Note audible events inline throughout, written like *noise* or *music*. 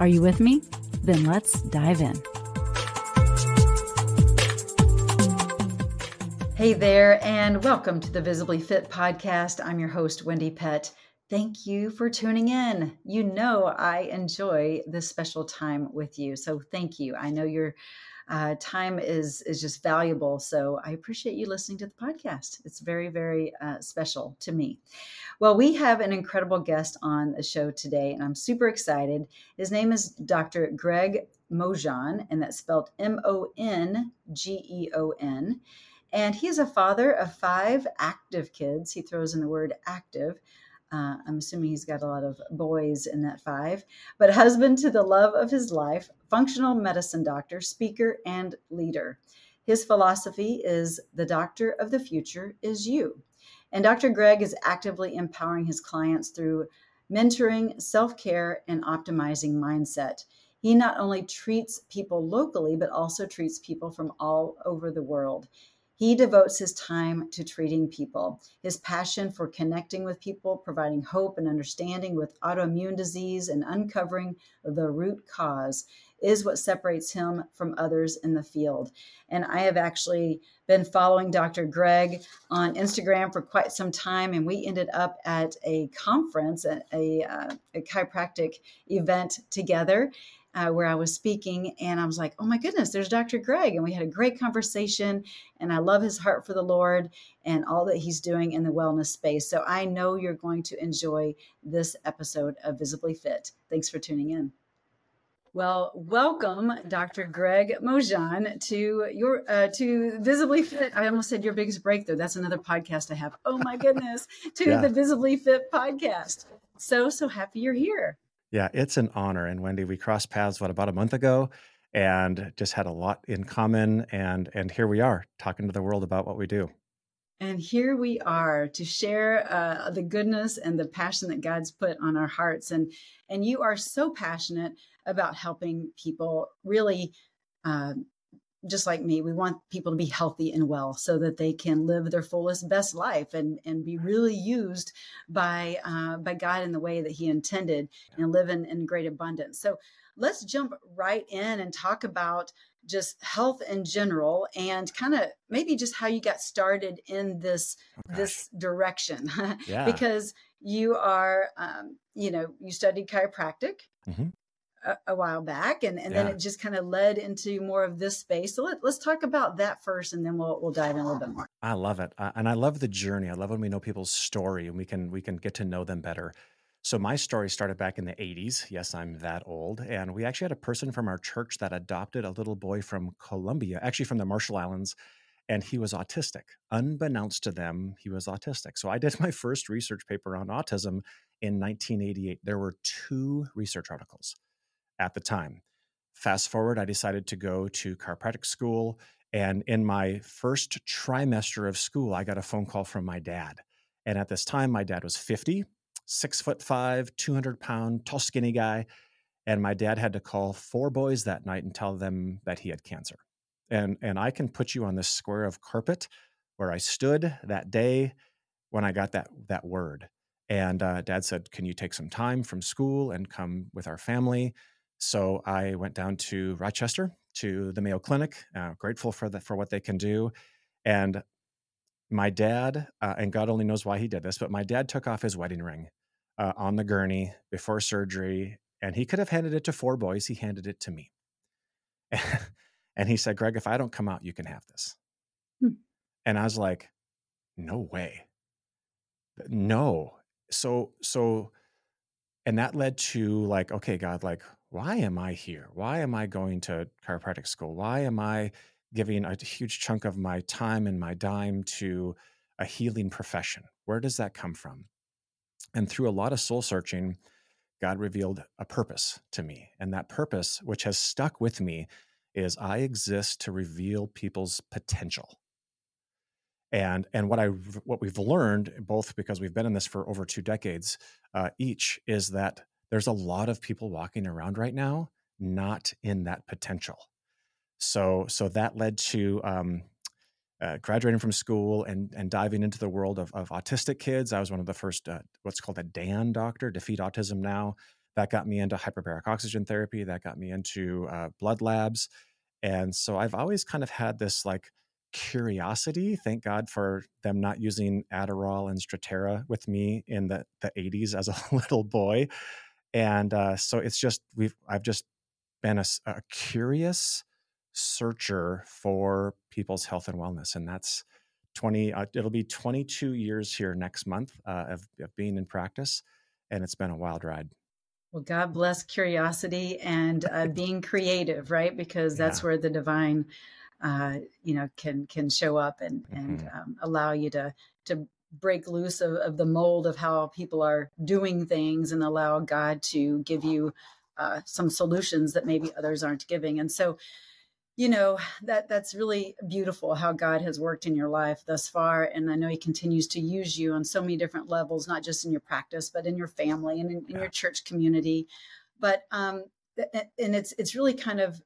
Are you with me? Then let's dive in. Hey there, and welcome to the Visibly Fit podcast. I'm your host, Wendy Pett. Thank you for tuning in. You know, I enjoy this special time with you. So, thank you. I know your uh, time is is just valuable. So I appreciate you listening to the podcast. It's very very uh, special to me. Well, we have an incredible guest on the show today, and I'm super excited. His name is Dr. Greg Mongeon, and that's spelled M O N G E O N. And he is a father of five active kids. He throws in the word active. Uh, I'm assuming he's got a lot of boys in that five, but husband to the love of his life, functional medicine doctor, speaker, and leader. His philosophy is the doctor of the future is you. And Dr. Greg is actively empowering his clients through mentoring, self care, and optimizing mindset. He not only treats people locally, but also treats people from all over the world. He devotes his time to treating people. His passion for connecting with people, providing hope and understanding with autoimmune disease, and uncovering the root cause is what separates him from others in the field. And I have actually been following Dr. Greg on Instagram for quite some time, and we ended up at a conference, a, a, uh, a chiropractic event together. Uh, where I was speaking, and I was like, "Oh my goodness, there's Dr. Greg," and we had a great conversation. And I love his heart for the Lord and all that he's doing in the wellness space. So I know you're going to enjoy this episode of Visibly Fit. Thanks for tuning in. Well, welcome, Dr. Greg Mongeon, to your uh, to Visibly Fit. I almost said your biggest breakthrough. That's another podcast I have. Oh my goodness, *laughs* to yeah. the Visibly Fit podcast. So so happy you're here. Yeah, it's an honor. And Wendy, we crossed paths what about a month ago, and just had a lot in common. And and here we are talking to the world about what we do. And here we are to share uh, the goodness and the passion that God's put on our hearts. And and you are so passionate about helping people really uh, just like me we want people to be healthy and well so that they can live their fullest best life and and be really used by uh, by god in the way that he intended and live in, in great abundance so let's jump right in and talk about just health in general and kind of maybe just how you got started in this oh, this direction *laughs* yeah. because you are um, you know you studied chiropractic mm-hmm a, a while back, and, and yeah. then it just kind of led into more of this space. So let, us talk about that first, and then we'll we'll dive in a little bit more. I love it, uh, and I love the journey. I love when we know people's story, and we can we can get to know them better. So my story started back in the 80s. Yes, I'm that old. And we actually had a person from our church that adopted a little boy from Colombia, actually from the Marshall Islands, and he was autistic. Unbeknownst to them, he was autistic. So I did *laughs* my first research paper on autism in 1988. There were two research articles at the time. Fast forward, I decided to go to chiropractic school. And in my first trimester of school, I got a phone call from my dad. And at this time, my dad was 50, six foot five, 200 pound, tall, skinny guy. And my dad had to call four boys that night and tell them that he had cancer. And, and I can put you on this square of carpet where I stood that day when I got that, that word. And uh, dad said, Can you take some time from school and come with our family? So I went down to Rochester to the Mayo Clinic, uh, grateful for the, for what they can do. And my dad, uh, and God only knows why he did this, but my dad took off his wedding ring uh, on the gurney before surgery, and he could have handed it to four boys. He handed it to me, *laughs* and he said, "Greg, if I don't come out, you can have this." Hmm. And I was like, "No way, no." So so, and that led to like, okay, God, like why am I here? Why am I going to chiropractic school? Why am I giving a huge chunk of my time and my dime to a healing profession? Where does that come from? And through a lot of soul searching, God revealed a purpose to me. And that purpose, which has stuck with me, is I exist to reveal people's potential. And, and what I what we've learned both because we've been in this for over two decades uh, each is that there's a lot of people walking around right now not in that potential. So so that led to um, uh, graduating from school and and diving into the world of, of autistic kids. I was one of the first uh, what's called a DAN doctor, Defeat Autism Now. That got me into hyperbaric oxygen therapy. That got me into uh, blood labs, and so I've always kind of had this like curiosity. Thank God for them not using Adderall and Strattera with me in the the 80s as a *laughs* little boy, and uh, so it's just we've I've just been a, a curious searcher for people's health and wellness and that's 20 uh, it'll be 22 years here next month uh, of, of, being in practice and it's been a wild ride well god bless curiosity and uh, *laughs* being creative right because that's yeah. where the divine uh, you know can can show up and and mm-hmm. um, allow you to to break loose of, of, the mold of how people are doing things and allow god to give you uh, some solutions that maybe others aren't giving and so you know *sighs* that that's really beautiful how god has worked in your life thus far and i know he continues to use you on so many different levels not just in your practice but in your family and in, in yeah. your church community. But um and it's it's really kind of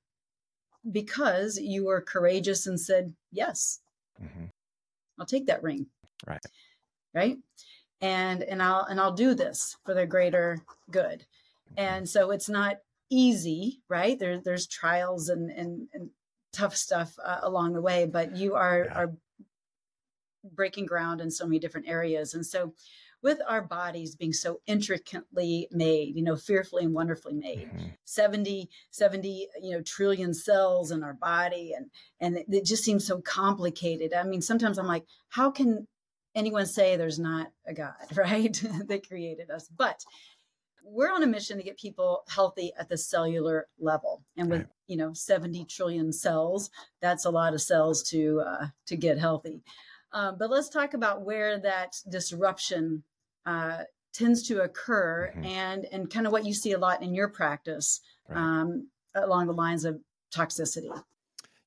because you were courageous and said yes. Mm-hmm. i'll take that ring. Right. Right? And and i'll and i'll do this for the greater good. Mm-hmm. and so it's not easy right? There there's trials and and, and tough stuff uh, along the way, but you are yeah. are breaking ground in so many different areas. And so with our bodies being so intricately made, you know, fearfully and wonderfully made, mm-hmm. 70, 70, you know, trillion cells in our body. And, and it, it just seems so complicated. I mean, sometimes I'm like, how can anyone say there's not a God, *laughs* right? that created us. But we're on a mission to get people healthy at the cellular level and with right. you know 70 trillion cells that's a lot of cells to uh, to get healthy um, but let's talk about where that disruption uh, tends to occur mm-hmm. and and kind of what you see a lot in your practice right. um, along the lines of toxicity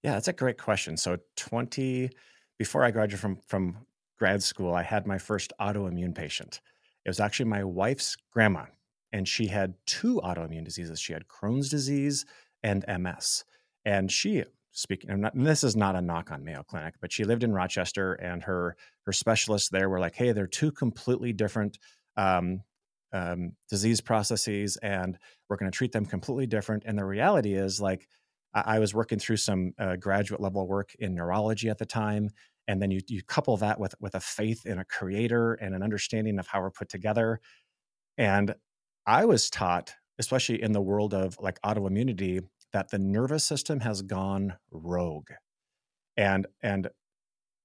yeah that's a great question so 20 before i graduated from from grad school i had my first autoimmune patient it was actually my wife's grandma and she had two autoimmune diseases. She had Crohn's disease and MS. And she, speaking, and this is not a knock on Mayo Clinic, but she lived in Rochester, and her her specialists there were like, "Hey, they're two completely different um, um, disease processes, and we're going to treat them completely different." And the reality is, like, I, I was working through some uh, graduate level work in neurology at the time, and then you you couple that with with a faith in a creator and an understanding of how we're put together and I was taught, especially in the world of like autoimmunity, that the nervous system has gone rogue. And and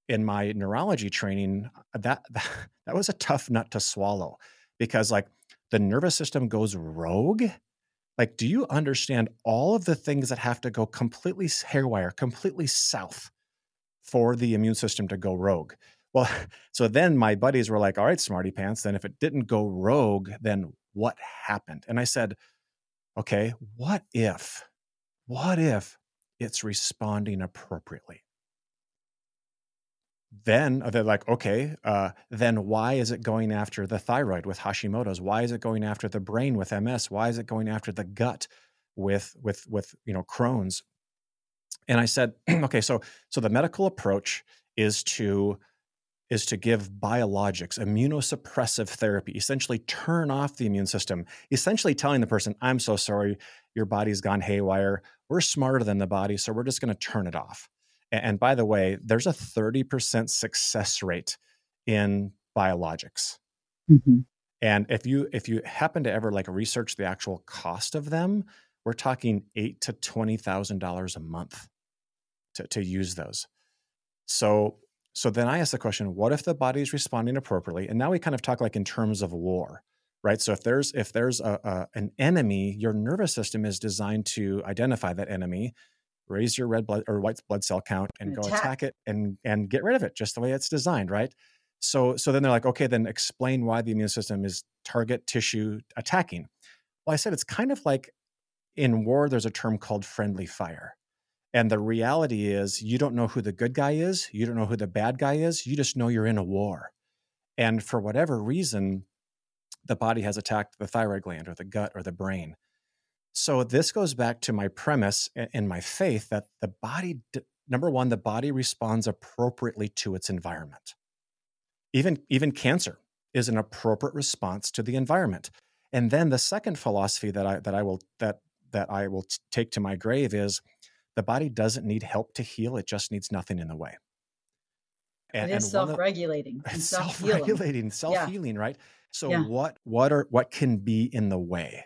in my neurology training, uh, that *laughs* that was a tough nut to swallow because like the nervous system goes rogue. Like, do you understand all of the things that have to go completely hairwire, completely south for the immune system to go rogue? Well, *laughs* so then my buddies were like, all right, smarty pants, then if it didn't go rogue, then what happened? And I said, okay, what if, what if it's responding appropriately? Then uh, they're like, okay, uh, then why is it going after the thyroid with Hashimoto's? Why is it going after the brain with MS? Why is it going after the gut with with with you know Crohn's? And I said, *clears throat* okay, so so the medical approach is to is to give biologics, immunosuppressive therapy, essentially turn off the immune system, essentially telling the person, I'm so sorry, your body's gone haywire. We're smarter than the body, so we're just going to turn it off. And by the way, there's a 30% success rate in biologics. Mm-hmm. And if you if you happen to ever like research the actual cost of them, we're talking eight to twenty thousand dollars a month to, to use those. So so then I ask the question, what if the body is responding appropriately? And now we kind of talk like in terms of war, right? So if there's if there's a, a, an enemy, your nervous system is designed to identify that enemy, raise your red blood or white blood cell count, and go attack. attack it and and get rid of it, just the way it's designed, right? So so then they're like, okay, then explain why the immune system is target tissue attacking. Well, I said it's kind of like in war, there's a term called friendly fire. And the reality is, you don't know who the good guy is. You don't know who the bad guy is. You just know you're in a war. And for whatever reason, the body has attacked the thyroid gland or the gut or the brain. So this goes back to my premise in my faith that the body, number one, the body responds appropriately to its environment. Even, even cancer is an appropriate response to the environment. And then the second philosophy that I that I will that that I will take to my grave is the body doesn't need help to heal; it just needs nothing in the way. And, it is self-regulating, of, self-regulating, *laughs* self-healing, yeah. right? So yeah. what what are what can be in the way?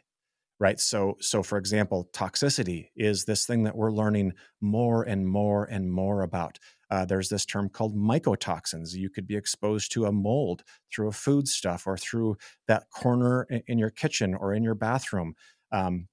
Right. So so for example, toxicity is this thing that we're learning more and more and more about. Uh, there's this term called mycotoxins. You could be exposed to a mold through a food stuff or through that corner in, in your kitchen or in your bathroom. Um,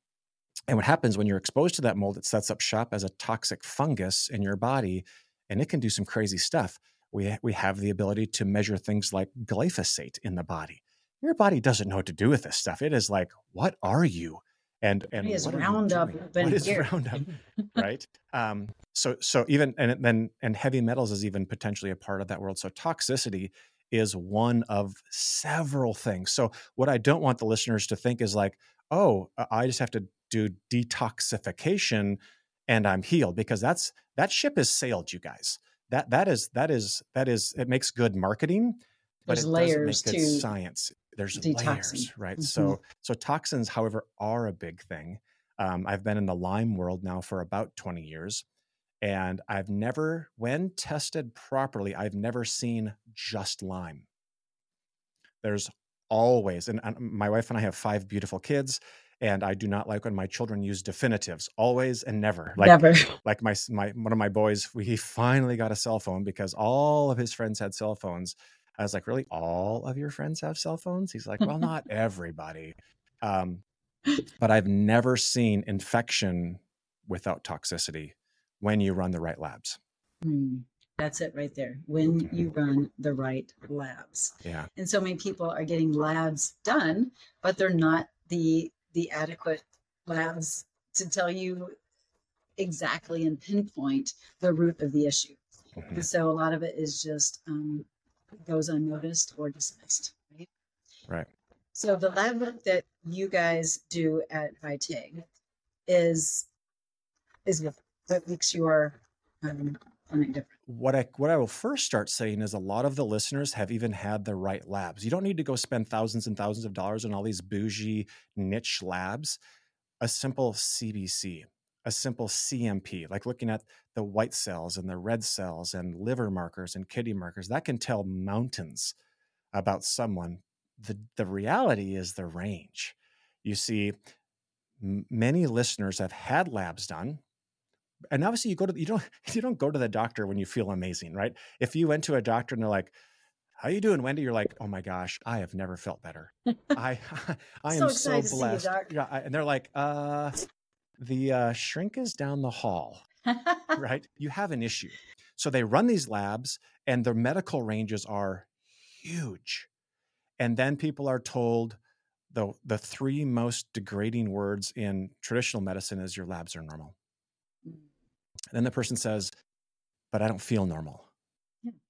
and what happens when you're exposed to that mold, it sets up shop as a toxic fungus in your body, and it can do some crazy stuff. We, we have the ability to measure things like glyphosate in the body. Your body doesn't know what to do with this stuff. It is like, what are you? And and what is Roundup? What is Roundup? *laughs* right. Um, so so even and then and heavy metals is even potentially a part of that world. So toxicity is one of several things. So what I don't want the listeners to think is like, oh, I just have to do detoxification and I'm healed because that's that ship has sailed, you guys. That that is that is that is it makes good marketing, but There's it layers doesn't make good science. There's detoxing. layers, right? Mm-hmm. So so toxins, however, are a big thing. Um, I've been in the Lyme world now for about 20 years, and I've never, when tested properly, I've never seen just Lyme. There's always, and my wife and I have five beautiful kids and I do not like when my children use definitives, always and never. Like, never. *laughs* Like my my one of my boys, he finally got a cell phone because all of his friends had cell phones. I was like, really, all of your friends have cell phones? He's like, well, not *laughs* everybody. Um, but I've never seen infection without toxicity when you run the right labs. Mm, that's it right there. When mm-hmm. you run the right labs. Yeah. And so many people are getting labs done, but they're not the the adequate labs to tell you exactly and pinpoint the root of the issue. Mm-hmm. So a lot of it is just um, goes unnoticed or dismissed. Right. Right. So the lab work that you guys do at Viteg is is what makes your um, clinic different. What I what I will first start saying is a lot of the listeners have even had the right labs. You don't need to go spend thousands and thousands of dollars on all these bougie niche labs. A simple CBC, a simple CMP, like looking at the white cells and the red cells and liver markers and kidney markers, that can tell mountains about someone. The the reality is the range. You see, m- many listeners have had labs done and obviously you go to you don't *laughs* you don't go to the doctor when you feel amazing right? If you went to a doctor and they're like how you doing wendy? You're like oh my gosh i have never felt better. I *laughs* *laughs* i am so, so blessed. yeah, and they're like uh the uh, shrink is down the hall. Right? You have an issue. So they run these labs and the medical ranges are huge. And then people are told the the three most degrading words in traditional medicine is your labs are normal and then the person says, but I don't feel normal.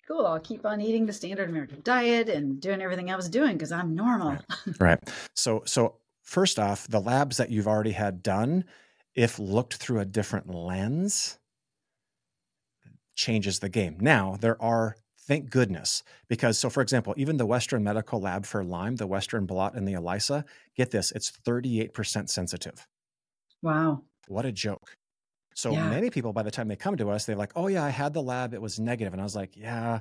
Cool. I'll keep on eating the standard American diet and doing everything I was doing because I'm normal. Right. *laughs* right. So, so first off, the labs that you've already had done, if looked through a different lens, changes the game. Now, there are thank goodness because so for example even the western medical lab for lyme the western blot and the elisa get this it's 38% sensitive wow what a joke so yeah. many people, by the time they come to us, they're like, "Oh yeah, I had the lab; it was negative," and I was like, "Yeah,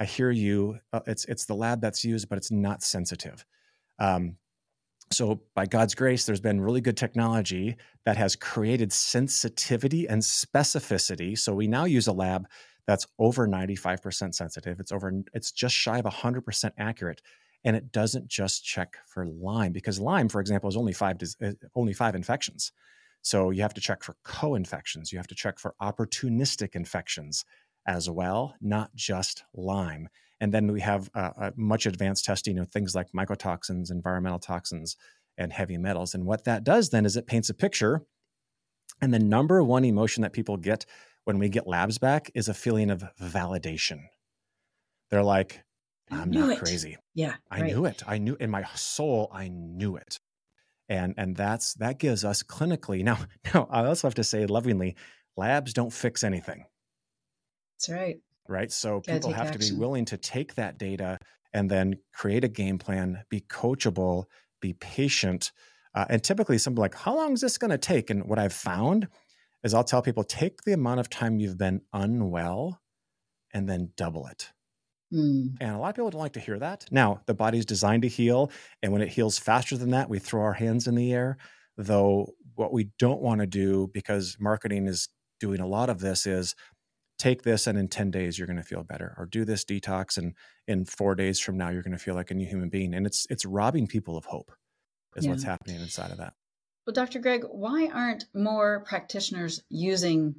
I hear you. Uh, it's it's the lab that's used, but it's not sensitive." Um, so by God's grace, there's been really good technology that has created sensitivity and specificity. So we now use a lab that's over 95% sensitive. It's over it's just shy of 100% accurate and it doesn't just check for Lyme because Lyme for example is only 5 only 5 infections. So you have to check for co infections, you have to check for opportunistic infections as well, not just Lyme. And then we have uh, uh, much advanced testing of things like mycotoxins, environmental toxins, and heavy metals. And what that does then is it paints a picture. And the number one emotion that people get when we get labs back is a feeling of validation. They're like, I'm not it. crazy. Yeah. I right. knew it. I knew in my soul, I knew it. And and that's that gives us clinically. Now, *laughs* now I also have to say lovingly, labs don't fix anything. That's right. Right. So people have action. to be willing to take that data and then create a game plan, be coachable, be patient. Uh, and typically, something like, how long is this going to take? And what I've found is I'll tell people take the amount of time you've been unwell and then double it. Mm. And a lot of people don't like to hear that. Now, the body's designed to heal. And when it heals faster than that, we throw our hands in the air. Though, what we don't want to do, because marketing is doing a lot of this, is take this and in 10 days you're going to feel better or do this detox and in 4 days from now you're going to feel like a new human being and it's it's robbing people of hope is yeah. what's happening inside of that well dr greg why aren't more practitioners using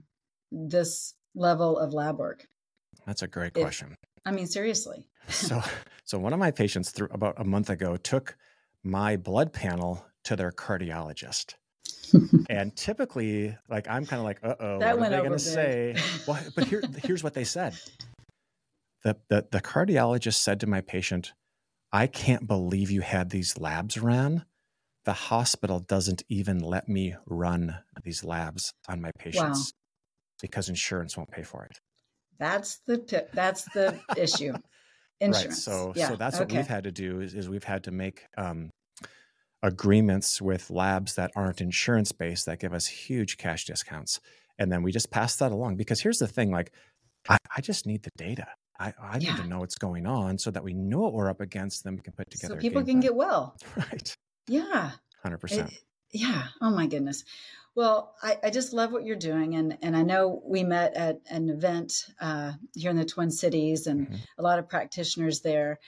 this level of lab work that's a great question if, i mean seriously so so one of my patients through about a month ago took my blood panel to their cardiologist *laughs* and typically, like I'm kind of like, uh oh, what are they going to say? *laughs* well, but here, here's what they said. The, the the cardiologist said to my patient, "I can't believe you had these labs ran. The hospital doesn't even let me run these labs on my patients wow. because insurance won't pay for it." That's the tip. That's the *laughs* issue. Insurance. Right. So yeah. so that's what we've had to do is, is we've had to make um, agreements with labs that aren't insurance based that give us huge cash discounts. And then we just pass that along because here's the thing like, I, I just need the data. I, I yeah. need to know what's going on so that we know what we're up against, then we can put together. So people can plan. get well. *laughs* Right. Yeah. 100%. Yeah. Oh my goodness. Well, I, I, just love what you're doing, and and I know we met at an event uh, here in the Twin Cities, and mm-hmm. a lot of practitioners there.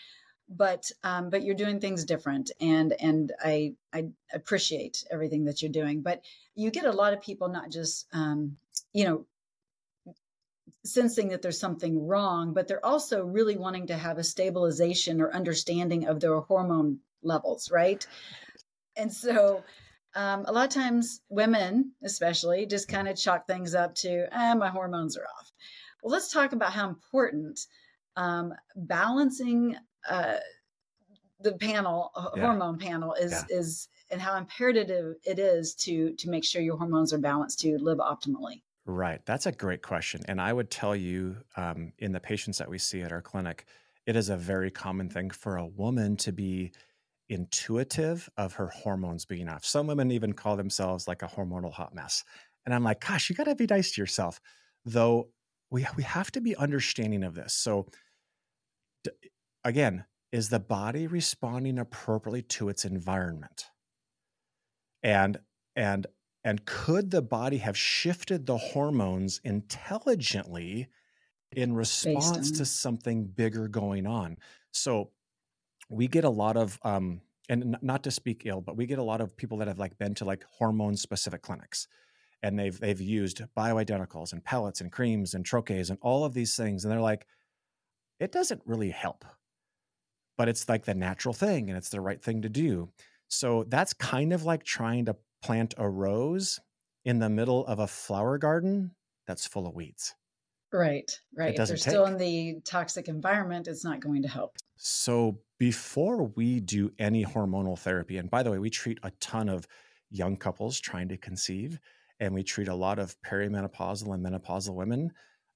But um, but you're doing things different and and I I appreciate everything that you're doing. But you get a lot of people not just um, you know sensing that there's something wrong but they're also really wanting to have a stabilization or understanding of their hormone levels right? And so um, a lot of times women especially just kind of chalk things up to ah, my hormones are off well let's talk about how important um, balancing uh, the panel uh, yeah. hormone panel is yeah. is and how imperative it is to to make sure your hormones are balanced to live optimally right that's a great question and i would tell you um, in the patients that we see at our clinic it is a very common thing for a woman to be intuitive of her hormones being off some women even call themselves like a hormonal hot mess and i'm like gosh you got to be nice to yourself though we, we have to be understanding of this so again, is the body responding appropriately to its environment? And and and could the body have shifted the hormones intelligently in response to something bigger going on? So we get a lot of um, and not to speak ill, but we get a lot of people that have like been to like hormone specific clinics and they've they've used bioidenticals and pellets and creams and troches and all of these things and they're like it doesn't really help but it's like the natural thing and it's the right thing to do. So that's kind of like trying to plant a rose in the middle of a flower garden that's full of weeds. Right, right. If they're take. still in the toxic environment, it's not going to help. So before we do any hormonal therapy, and by the way, we treat a ton of young couples trying to conceive, and we treat a lot of perimenopausal and menopausal women.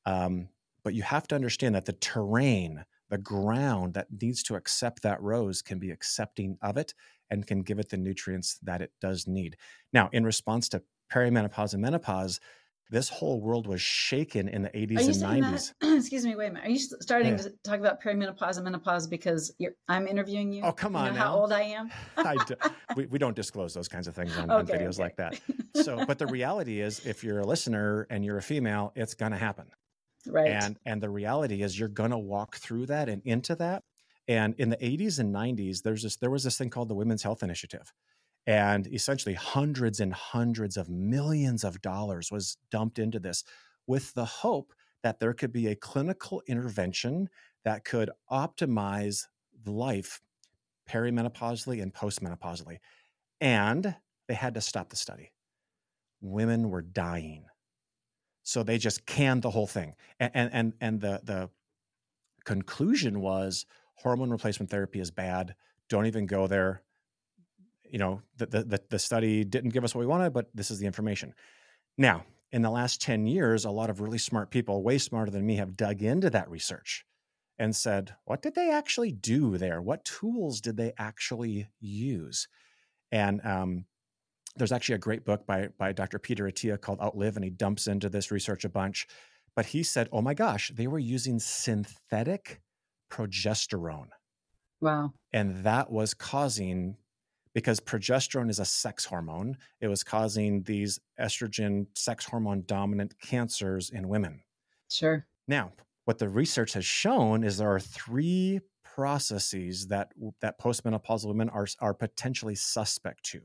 Um, but you have to understand that the terrain the ground that needs to accept that rose can be accepting of it and can give it the nutrients that it does need. Now, in response to perimenopause and menopause, this whole world was shaken in the 80s and 90s. That? *clears throat* Excuse me, wait a minute. Are you starting yeah. to talk about perimenopause and menopause because I'm interviewing you? Oh, come on. You know how old I am? *laughs* I do, we, we don't disclose those kinds of things on, okay, on videos okay. like that. So, but the *laughs* reality is, if you're a listener and you're a female, it's going to happen. Right. And and the reality is you're going to walk through that and into that. And in the 80s and 90s, there's this there was this thing called the Women's Health Initiative. And essentially hundreds and hundreds of millions of dollars was dumped into this with the hope that there could be a clinical intervention that could optimize life perimenopausally and postmenopausally. And they had to stop the study. Women were dying. So they just canned the whole thing. And and and, the the conclusion was hormone replacement therapy is bad. Don't even go there. You know, the, the, the study didn't give us what we wanted, but this is the information. Now, in the last 10 years, a lot of really smart people, way smarter than me, have dug into that research and said, what did they actually do there? What tools did they actually use? And um, there's actually a great book by, by Dr. Peter Attia called Outlive, and he dumps into this research a bunch. But he said, oh my gosh, they were using synthetic progesterone. Wow. And that was causing, because progesterone is a sex hormone, it was causing these estrogen sex hormone dominant cancers in women. Sure. Now, what the research has shown is there are three processes that that postmenopausal women are are potentially suspect to.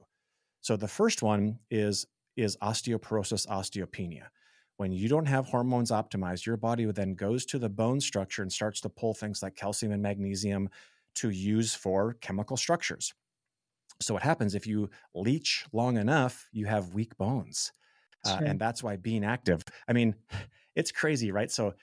So the first one is is osteoporosis osteopenia when you don't have hormones optimized, your body then goes to the bone structure and starts to pull things like calcium and magnesium to use for chemical structures. So, what happens if you leach long enough, you have weak bones. Uh, and that's why being active, I mean, *sighs* it's crazy, right? So,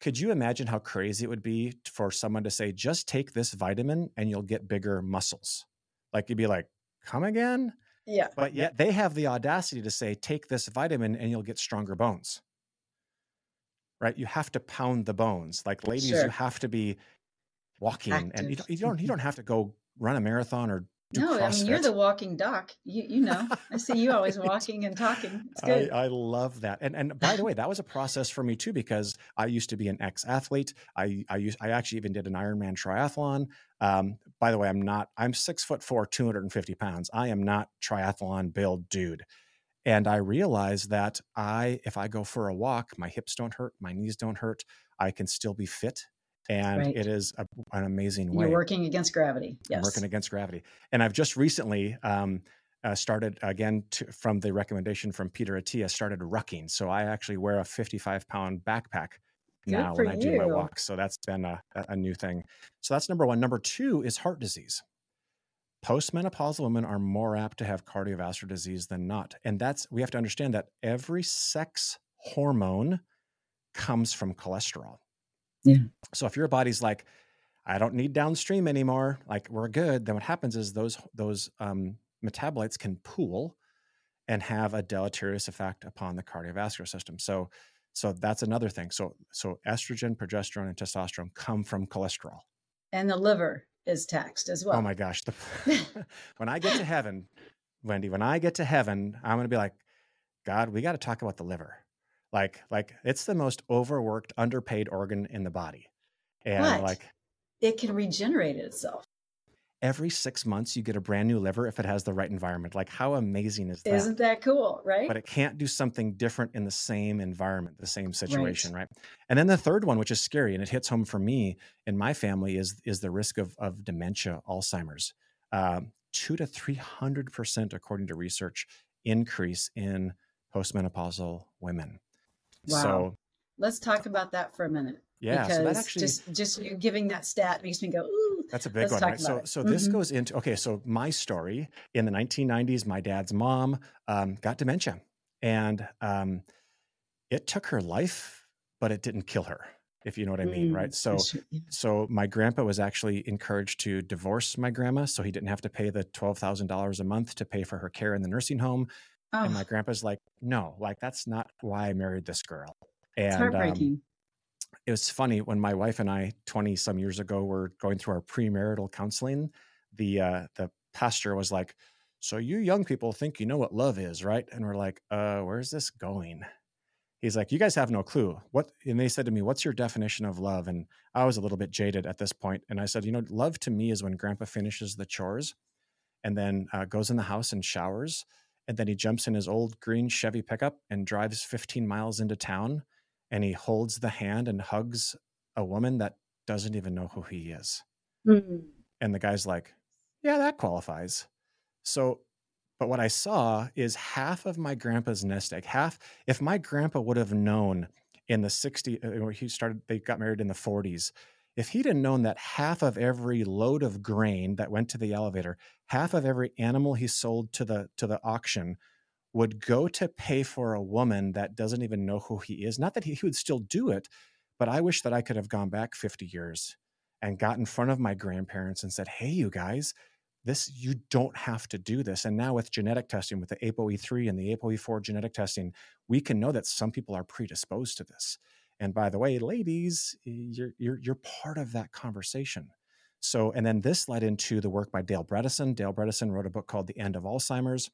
could you imagine how crazy it would be for someone to say, just take this vitamin and you'll get bigger muscles? Like, you'd be like, come again? Yeah. But yet they have the audacity to say, take this vitamin and you'll get stronger bones. Right? You have to pound the bones. Like ladies, sure. you have to be walking Active. and you don't, you don't you don't have to go run a marathon or no, CrossFit. I mean you're the walking doc. You you know, I see you always *laughs* walking and talking. It's good. I, I, love that. And and by the way, that was a process for me too because I used to be an ex athlete. I I used I actually even did an Ironman triathlon. Um, by the way, I'm not. I'm six foot four, 250 pounds. I am not triathlon build dude. And I realized that I, if I go for a walk, my hips don't hurt, my knees don't hurt. I can still be fit and right. it is a, an amazing way. You're working against gravity. Yes, I'm working against gravity. And I've just recently um, uh, started again to, from the recommendation from Peter Attia. started rucking. So I actually wear a 55 pound backpack Good now when I you. do my walks. So that's been a, a new thing. So that's number one. Number two is heart disease. Postmenopausal women are more apt to have cardiovascular disease than not. And that's, we have to understand that every sex hormone comes from cholesterol. Yeah. So if your body's like, I don't need downstream anymore, like we're good, then what happens is those those um, metabolites can pool and have a deleterious effect upon the cardiovascular system. So so that's another thing. So so estrogen, progesterone, and testosterone come from cholesterol. And the liver is taxed as well. Oh my gosh. The, *laughs* *laughs* when I get to heaven, Wendy, when I get to heaven, I'm gonna be like, God, we got to talk about the liver. Like like it's the most overworked, underpaid organ in the body. And but like it can regenerate itself. Every six months, you get a brand new liver if it has the right environment. Like, how amazing is that? Isn't that cool, right? But it can't do something different in the same environment, the same situation, right? right? And then the third one, which is scary and it hits home for me and my family, is is the risk of of dementia, Alzheimer's. Um, two to three hundred percent, according to research, increase in postmenopausal women. Wow. So let's talk about that for a minute. Yeah, because so that actually just just you giving that stat makes me go, ooh. That's a big one, right? So, so mm-hmm. this goes into okay. So my story in the 1990s, my dad's mom um, got dementia, and um, it took her life, but it didn't kill her. If you know what I mean, mm, right? So, so my grandpa was actually encouraged to divorce my grandma, so he didn't have to pay the twelve thousand dollars a month to pay for her care in the nursing home. Oh. And my grandpa's like, no, like that's not why I married this girl. And it's heartbreaking. Um, it was funny when my wife and I, 20 some years ago, were going through our premarital counseling. The uh, the pastor was like, "So you young people think you know what love is, right?" And we're like, "Uh, where's this going?" He's like, "You guys have no clue." What? And they said to me, "What's your definition of love?" And I was a little bit jaded at this point, and I said, "You know, love to me is when Grandpa finishes the chores, and then uh, goes in the house and showers." And then he jumps in his old green Chevy pickup and drives 15 miles into town. And he holds the hand and hugs a woman that doesn't even know who he is. Mm-hmm. And the guy's like, Yeah, that qualifies. So, but what I saw is half of my grandpa's nest egg, half, if my grandpa would have known in the 60s, uh, he started, they got married in the 40s. If he'd have known that half of every load of grain that went to the elevator, half of every animal he sold to the to the auction would go to pay for a woman that doesn't even know who he is. Not that he, he would still do it, but I wish that I could have gone back 50 years and got in front of my grandparents and said, Hey, you guys, this you don't have to do this and now with genetic testing with the apoe3 and the apoe4 genetic testing we can know that some people are predisposed to this and by the way ladies eh, you're you're, you're part of that conversation. So and then this led into the work by dale bredesen. Dale bredesen wrote a book called the end of alzheimer's.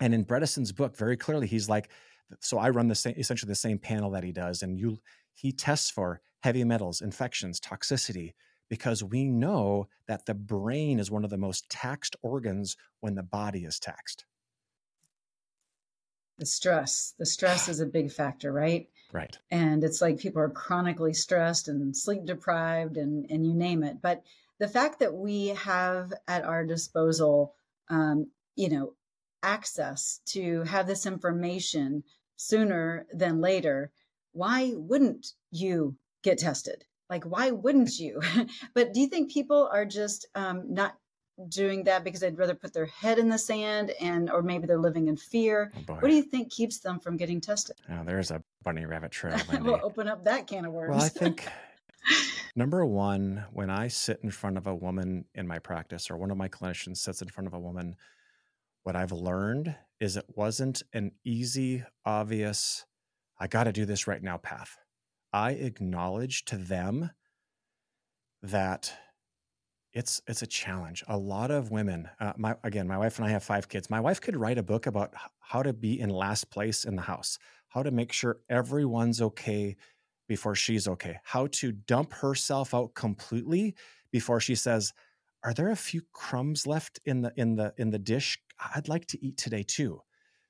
And in bredesen's book very clearly he's like so i run the same essentially the same panel that he does and you he tests for heavy metals infections toxicity because we know that the brain is one of the most taxed organs when the body is taxed. The stress, the stress is a big factor, right? Right. And it's like people are chronically stressed and sleep deprived and, and you name it. But the fact that we have at our disposal, um, you know, access to have this information sooner than later, why wouldn't you get tested? like why wouldn't you *laughs* but do you think people are just um, not doing that because they'd rather put their head in the sand and or maybe they're living in fear. Oh what do you think keeps them from getting tested? Oh, there's a bunny rabbit trail *laughs* we'll open up that can of worms. Well i think *laughs* number one when i sit in front of a woman in my practice or one of my clinicians sits in front of a woman what i've learned is it wasn't an easy obvious i got to do this right now path. I acknowledge to them that it's it's a challenge. A lot of women, uh, my again, my wife and I have five kids. My wife could write a book about how to be in last place in the house, how to make sure everyone's okay before she's okay, how to dump herself out completely before she says, "Are there a few crumbs left in the in the in the dish? I'd like to eat today too."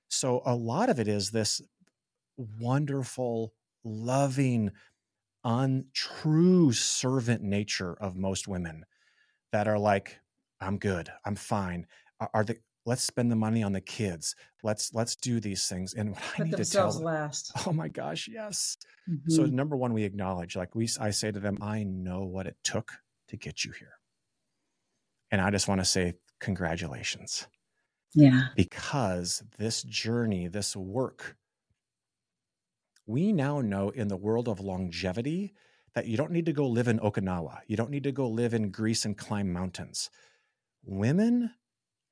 So a lot of it is this wonderful loving, untrue servant nature of most women that are like, I'm good, I'm fine. Are, the let's spend the money on the kids. Let's let's do these things. And *laughs* what I need to tell them, last. Oh my gosh, yes. Mm-hmm. So number one, we acknowledge, like we I say to them, I know what it took to get you here. And I just want to say congratulations. Yeah. Because this journey, this work we now know in the world of longevity that you don't need to go live in Okinawa. You don't need to go live in Greece and climb mountains. Women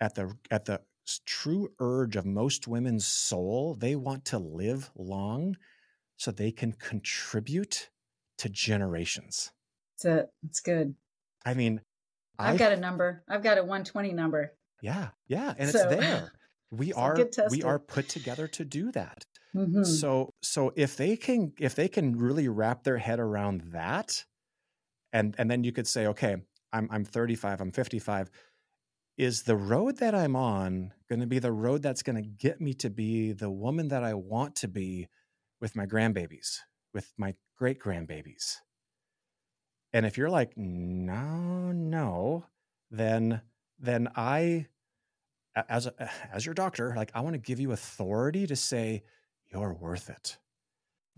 at the at the true urge of most women's soul, they want to live long so they can contribute to generations. That's it. It's good. I mean, I've, I've, got a number. I've got a 120 number. Yeah, yeah, and so, it's there. We so are we are put together to do that. Mm-hmm. So so if they can if they can really wrap their head around that, and and then you could say, okay, I'm I'm 35, I'm 55. Is the road that I'm on going to be the road that's going to get me to be the woman that I want to be with my grandbabies, with my great grandbabies? And if you're like, no, no, then then I as a, *sighs* as your doctor, like I want to give you authority to say you're worth it.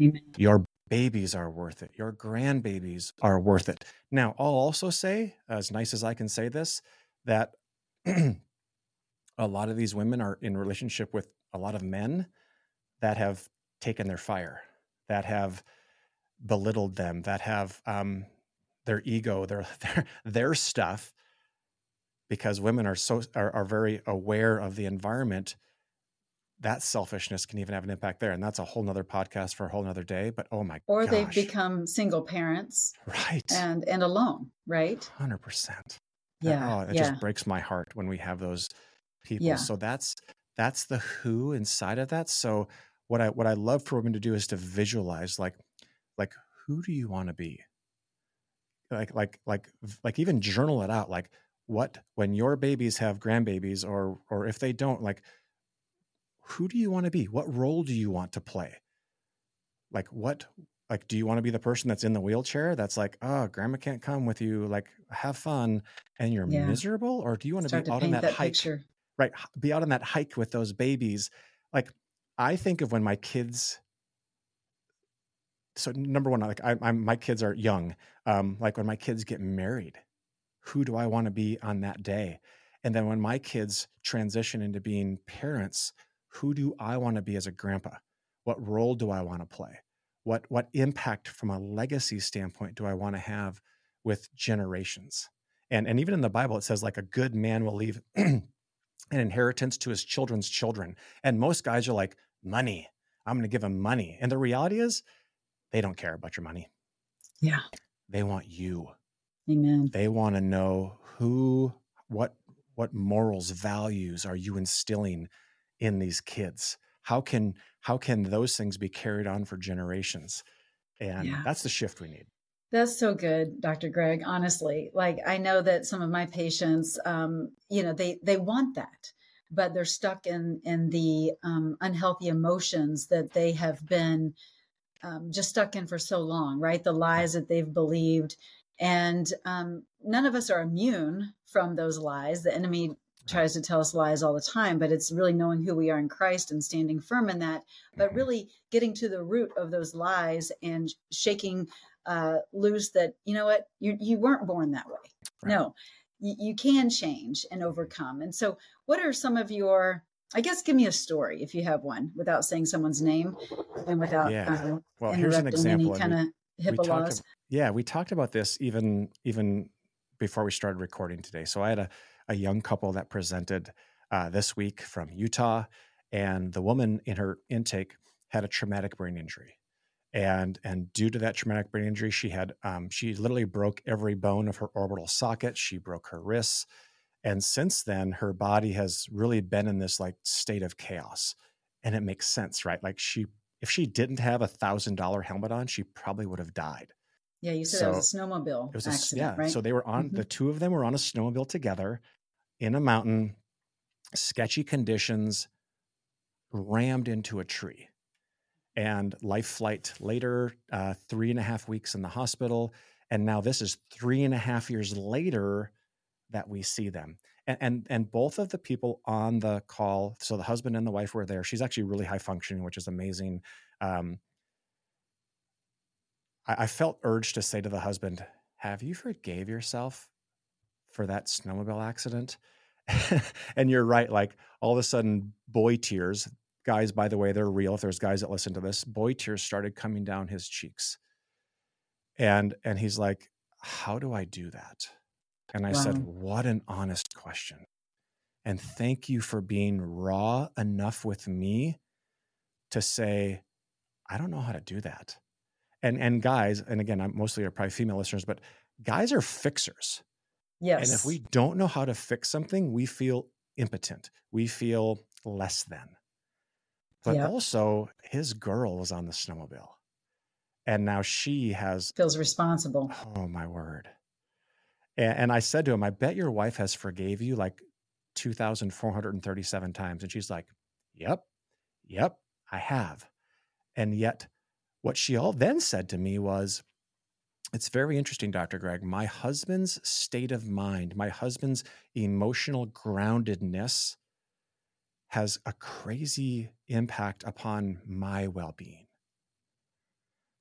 Amen. Your babies are worth it. Your grandbabies are worth it. Now, I'll also say, as nice as I can say this, that *clears throat* a lot of these women are in relationship with a lot of men that have taken their fire, that have belittled them, that have um, their ego, their *laughs* their their stuff, because women are so are, are very aware of the environment that selfishness can even have an impact there. And that's a whole nother podcast for a whole nother day. But oh my god. Or gosh. they've become single parents. Right. And and alone, right? Hundred percent. Yeah. Oh, it yeah. just breaks my heart when we have those people. Yeah. So that's that's the who inside of that. So what I what I love for women to do is to visualize like like who do you want to be? Like like like like even journal it out. Like what when your babies have grandbabies or or if they don't, like who do you want to be? What role do you want to play? Like what like do you want to be the person that's in the wheelchair that's like, "Oh, grandma can't come with you, like have fun and you're yeah. miserable?" Or do you want Start to be to out on that, that hike? Picture. Right, be out on that hike with those babies. Like I think of when my kids so number one, like I, I'm, my kids are young. Um, like when my kids get married, who do I want to be on that day? And then when my kids transition into being parents, who do I want to be as a grandpa? What role do I want to play? What what impact from a legacy standpoint do I want to have with generations? And and even in the Bible, it says like a good man will leave *clears throat* an inheritance to his children's children. And most guys are like, money. I'm going to give them money. And the reality is, they don't care about your money. Yeah. They want you. Amen. They want to know who, what, what morals, values are you instilling in these kids? How can how can those things be carried on for generations? And yeah. that's the shift we need. That's so good, Dr. Greg. Honestly, like I know that some of my patients, um, you know, they they want that, but they're stuck in in the um, unhealthy emotions that they have been um, just stuck in for so long, right? The lies that they've believed, and um, none of us are immune from those lies. The enemy tries to tell us lies all the time, but it's really knowing who we are in Christ and standing firm in that, but mm-hmm. really getting to the root of those lies and shaking uh, loose that, you know what, you, you weren't born that way. Right. No, you, you can change and overcome. And so, what are some of your I guess give me a story if you have one without saying someone's name and without yeah. Uh, well, here's an example. any kind of HIPAA laws. Yeah, we talked about this even even before we started recording today. So I had a a young couple that presented uh, this week from Utah, and the woman in her intake had a traumatic brain injury, and and due to that traumatic brain injury, she had um, she literally broke every bone of her orbital socket. She broke her wrists, and since then, her body has really been in this like state of chaos, and it makes sense, right? Like she, if she didn't have a thousand dollar helmet on, she probably would have died. Yeah, you said so, it was a snowmobile it was accident, a, yeah. Right? So they were on mm-hmm. the two of them were on a snowmobile together in a mountain, sketchy conditions, rammed into a tree. And life flight later, uh, three and a half weeks in the hospital. And now this is three and a half years later that we see them. And, and, and both of the people on the call, so the husband and the wife were there. She's actually really high functioning, which is amazing. Um, I, I felt urged to say to the husband, "Have you forgave yourself for that snowmobile accident?" *laughs* and you're right. Like all of a sudden, boy tears, guys, by the way, they're real. If there's guys that listen to this, boy tears started coming down his cheeks. And and he's like, How do I do that? And I wow. said, What an honest question. And thank you for being raw enough with me to say, I don't know how to do that. And and guys, and again, I'm mostly are probably female listeners, but guys are fixers. Yes. And if we don't know how to fix something, we feel impotent. We feel less than. But yep. also, his girl was on the snowmobile. And now she has feels responsible. Oh my word. And, and I said to him, I bet your wife has forgave you like 2,437 times. And she's like, Yep, yep, I have. And yet, what she all then said to me was, it's very interesting, Dr. Greg. My husband's state of mind, my husband's emotional groundedness has a crazy impact upon my well being.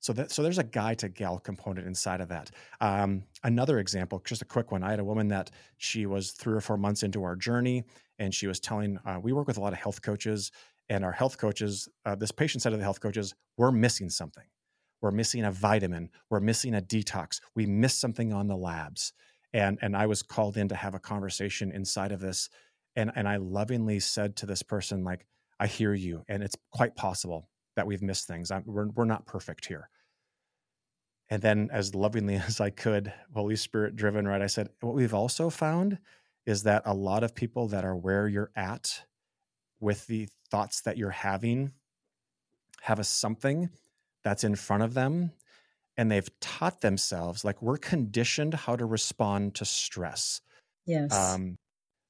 So that so there's a guy to gal component inside of that. Um, another example, just a quick one. I had a woman that she was three or four months into our journey, and she was telling. Uh, we work with a lot of health coaches, and our health coaches, uh, this patient side of the health coaches, we're missing something. We're missing a vitamin. We're missing a detox. We missed something on the labs. And, and I was called in to have a conversation inside of this. And, and I lovingly said to this person, like, I hear you. And it's quite possible that we've missed things. I'm, we're, we're not perfect here. And then, as lovingly *laughs* as I could, Holy Spirit driven, right? I said, what we've also found is that a lot of people that are where you're at with the thoughts that you're having have a something that's in front of them and they've taught themselves like we're conditioned how to respond to stress. Yes. Um,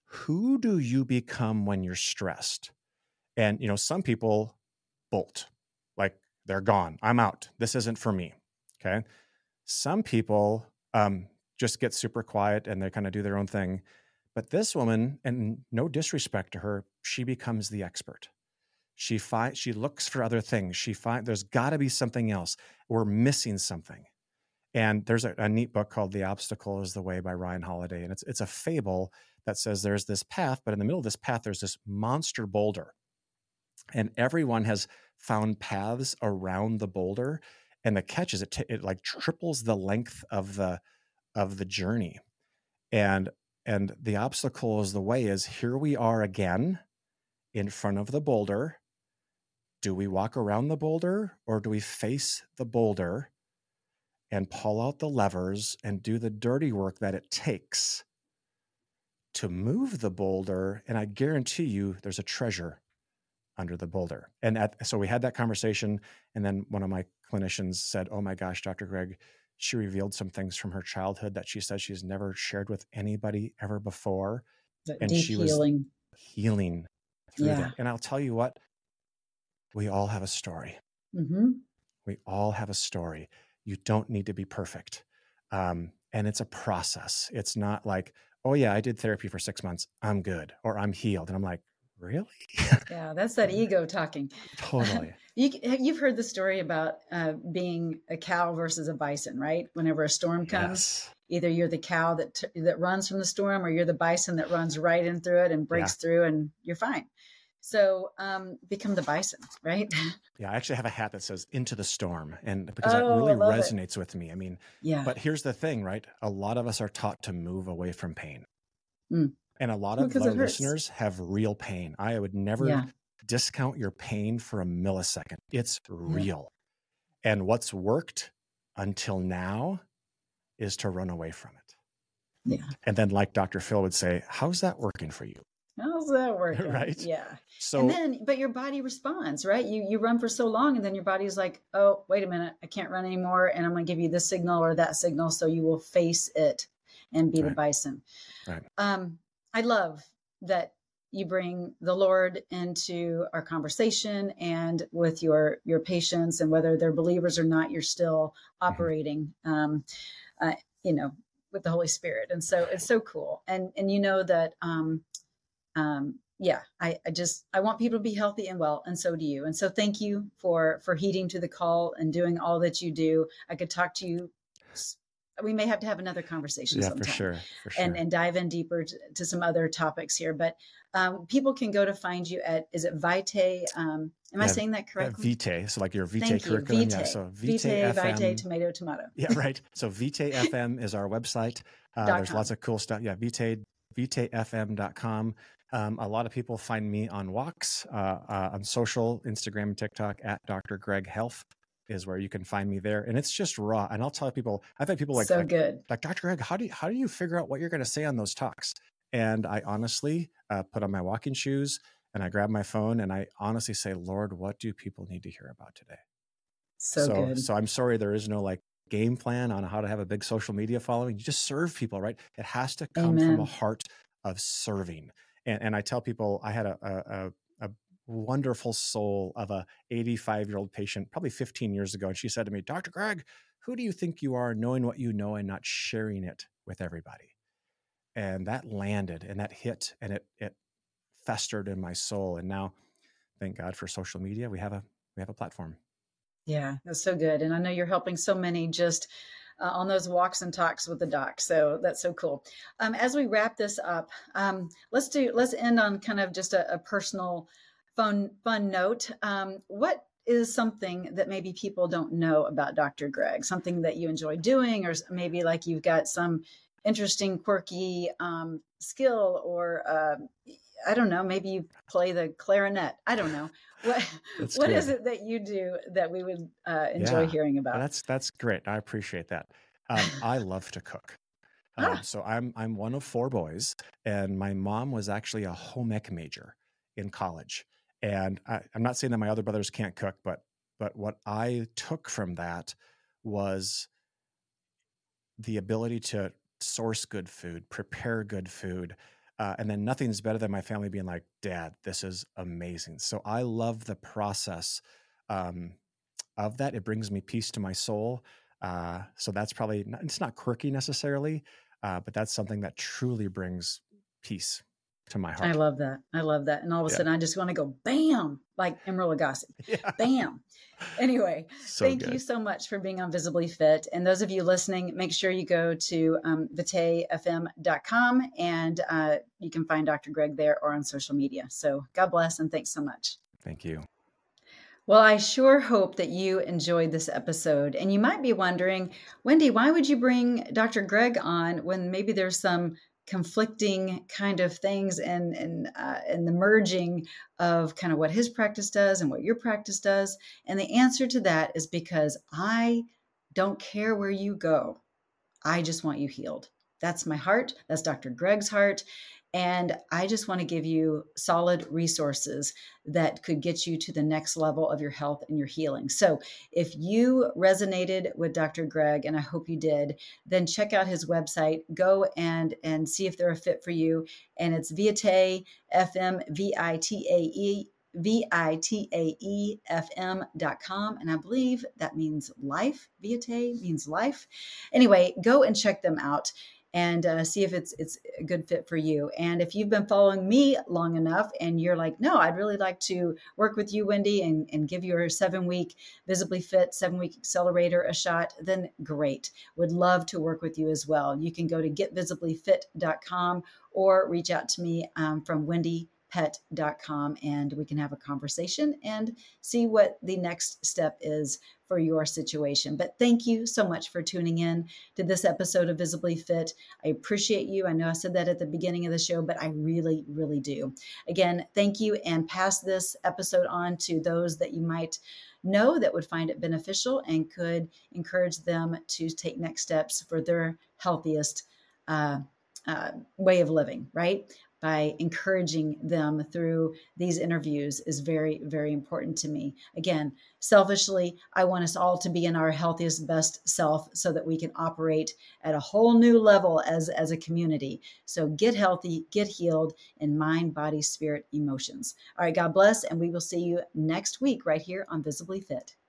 who do you become when you're stressed? And you know some people bolt like they're gone i'm out this isn't for me okay? Some people um, just get super quiet and they kind of do their own thing but this woman and no disrespect to her she becomes the expert She finds she looks for other things. She find there's got to be something else. We're missing something. And there's a, a, neat book called The Obstacle is the Way by Ryan Holiday. And it's it's a fable that says there's this path, but in the middle of this path, there's this monster boulder. And everyone has found paths around the boulder. And the catch is it, t- it like triples the length of the of the journey. And and the obstacle is the way is here we are again in front of the boulder. Do we walk around the boulder or do we face the boulder and pull out the levers and do the dirty work that it takes to move the boulder? And I guarantee you there's a treasure under the boulder. And at, so we had that conversation. And then one of my clinicians said, Oh my gosh, Dr. Greg, she revealed some things from her childhood that she says she's never shared with anybody ever before. And she healing. was healing through yeah. that. And I'll tell you what, we all have a story. Mm-hmm. We all have a story. You don't need to be perfect. Um, and it's a process. It's not like, oh, yeah, I did therapy for six months. I'm good or I'm healed. And I'm like, really? yeah, that's that ego talking. Totally. *laughs* you, you've heard the story about uh, being a cow versus a bison, right? Whenever a storm comes, yes. either you're the cow that t- that runs from the storm, or you're the bison that runs right in through it and breaks yeah. through, and you're fine. So um, become the bison, right? *laughs* Yeah, I actually have a hat that says "Into the Storm," and because oh, that really resonates it. with me. I mean, yeah. But here's the thing, right? A lot of us are taught to move away from pain. Mm. And a lot of our listeners have real pain. I would never yeah. discount your pain for a millisecond. It's real. Yeah. And what's worked until now is to run away from it. Yeah. And then, like Dr. Phil would say, how's that working for you? How's that *laughs* working? right. Yeah. So and then, but your body responds, right? You you run for so long, and then your body's like, oh, wait a minute, I can't run anymore, and I'm going to give you this signal or that signal, so you will face it and be right. the bison. Right. Um, I love that you bring the Lord into our conversation and with your your patients, and whether they're believers or not, you're still mm-hmm. operating, um, uh, you know, with the Holy Spirit, and so it's so cool. And and you know that, um, um, yeah, I, I just I want people to be healthy and well, and so do you. And so thank you for for heeding to the call and doing all that you do. I could talk to you we may have to have another conversation yeah sometime for sure, for sure. And, and dive in deeper to, to some other topics here but um, people can go to find you at is it vitae um, am yeah, i saying that correctly yeah, vitae so like your vitae Thank curriculum vitae. yeah so vitae, vitae, vitae tomato tomato yeah right so vitae *laughs* fm is our website uh, there's com. lots of cool stuff yeah vitae vitaefm.com um, a lot of people find me on walks uh, uh, on social instagram and tiktok at dr greg health is where you can find me there. And it's just raw. And I'll tell people, I've had people like, so good. like Dr. Greg, how do you, how do you figure out what you're going to say on those talks? And I honestly uh, put on my walking shoes and I grab my phone and I honestly say, Lord, what do people need to hear about today? So, so good. So I'm sorry, there is no like game plan on how to have a big social media following. You just serve people, right? It has to come Amen. from a heart of serving. And, and I tell people, I had a, a, wonderful soul of a 85 year old patient probably 15 years ago and she said to me dr greg who do you think you are knowing what you know and not sharing it with everybody and that landed and that hit and it it festered in my soul and now thank god for social media we have a we have a platform yeah that's so good and i know you're helping so many just uh, on those walks and talks with the doc. So that's so cool. Um, as we wrap this up, um, let's do let's end on kind of just a, a personal fun fun note. Um, what is something that maybe people don't know about Dr. Greg? Something that you enjoy doing, or maybe like you've got some interesting, quirky um, skill, or uh, I don't know, maybe you play the clarinet. I don't know. *laughs* What what is it that you do that we would uh, enjoy yeah, hearing about? That's that's great. I appreciate that. Um, I love to cook. *laughs* Um, ah. So I'm I'm one of four boys, and my mom was actually a home ec major in college. And I, I'm not saying that my other brothers can't cook, but but what I took from that was the ability to source good food, prepare good food, uh, and then nothing's better than my family being like, "Dad, this is amazing." So I love the process um, of that. It brings me peace to my soul. Uh, so that's probably not, it's not quirky necessarily, uh, but that's something that truly brings peace to my heart. I love that. I love that. And all of a Yeah. sudden, I just want to go bam, like Emeril Lagasse. Yeah. Bam. Anyway, So thank good. you so much for being on Visibly Fit. And those of you listening, make sure you go to um, vitaefm.com and uh, you can find Dr. Greg there or on social media. So God bless and thanks so much. Thank you. Well, I sure hope that you enjoyed this episode. And you might be wondering, Wendy, why would you bring Dr. Greg on when maybe there's some conflicting kind of things and and uh, and the merging of kind of what his practice does and what your practice does? And the answer to that is because I don't care where you go. I just want you healed. That's my heart. That's Dr. Greg's heart. And I just want to give you solid resources that could get you to the next level of your health and your healing. So, if you resonated with Dr. Greg, and I hope you did, then check out his website. Go and and see if they're a fit for you. And it's Viate FM dot com. And I believe that means life. Viate means life. Anyway, go and check them out and uh, see if it's it's a good fit for you. And if you've been following me long enough and you're like, no, I'd really like to work with you, Wendy, and, and give your seven week visibly fit, seven week accelerator a shot, then great. Would love to work with you as well. You can go to getvisiblyfit.com or reach out to me um, from Wendy pet.com and we can have a conversation and see what the next step is for your situation. But thank you so much for tuning in to this episode of Visibly Fit. I appreciate you. I know I said that at the beginning of the show, but I really, really do. Again, thank you and pass this episode on to those that you might know that would find it beneficial and could encourage them to take next steps for their healthiest uh, uh, way of living, right? By encouraging them through these interviews is very, very important to me. Again, selfishly, I want us all to be in our healthiest, best self so that we can operate at a whole new level as, as a community. So get healthy, get healed in mind, body, spirit, emotions. All right, God bless, and we will see you next week right here on Visibly Fit.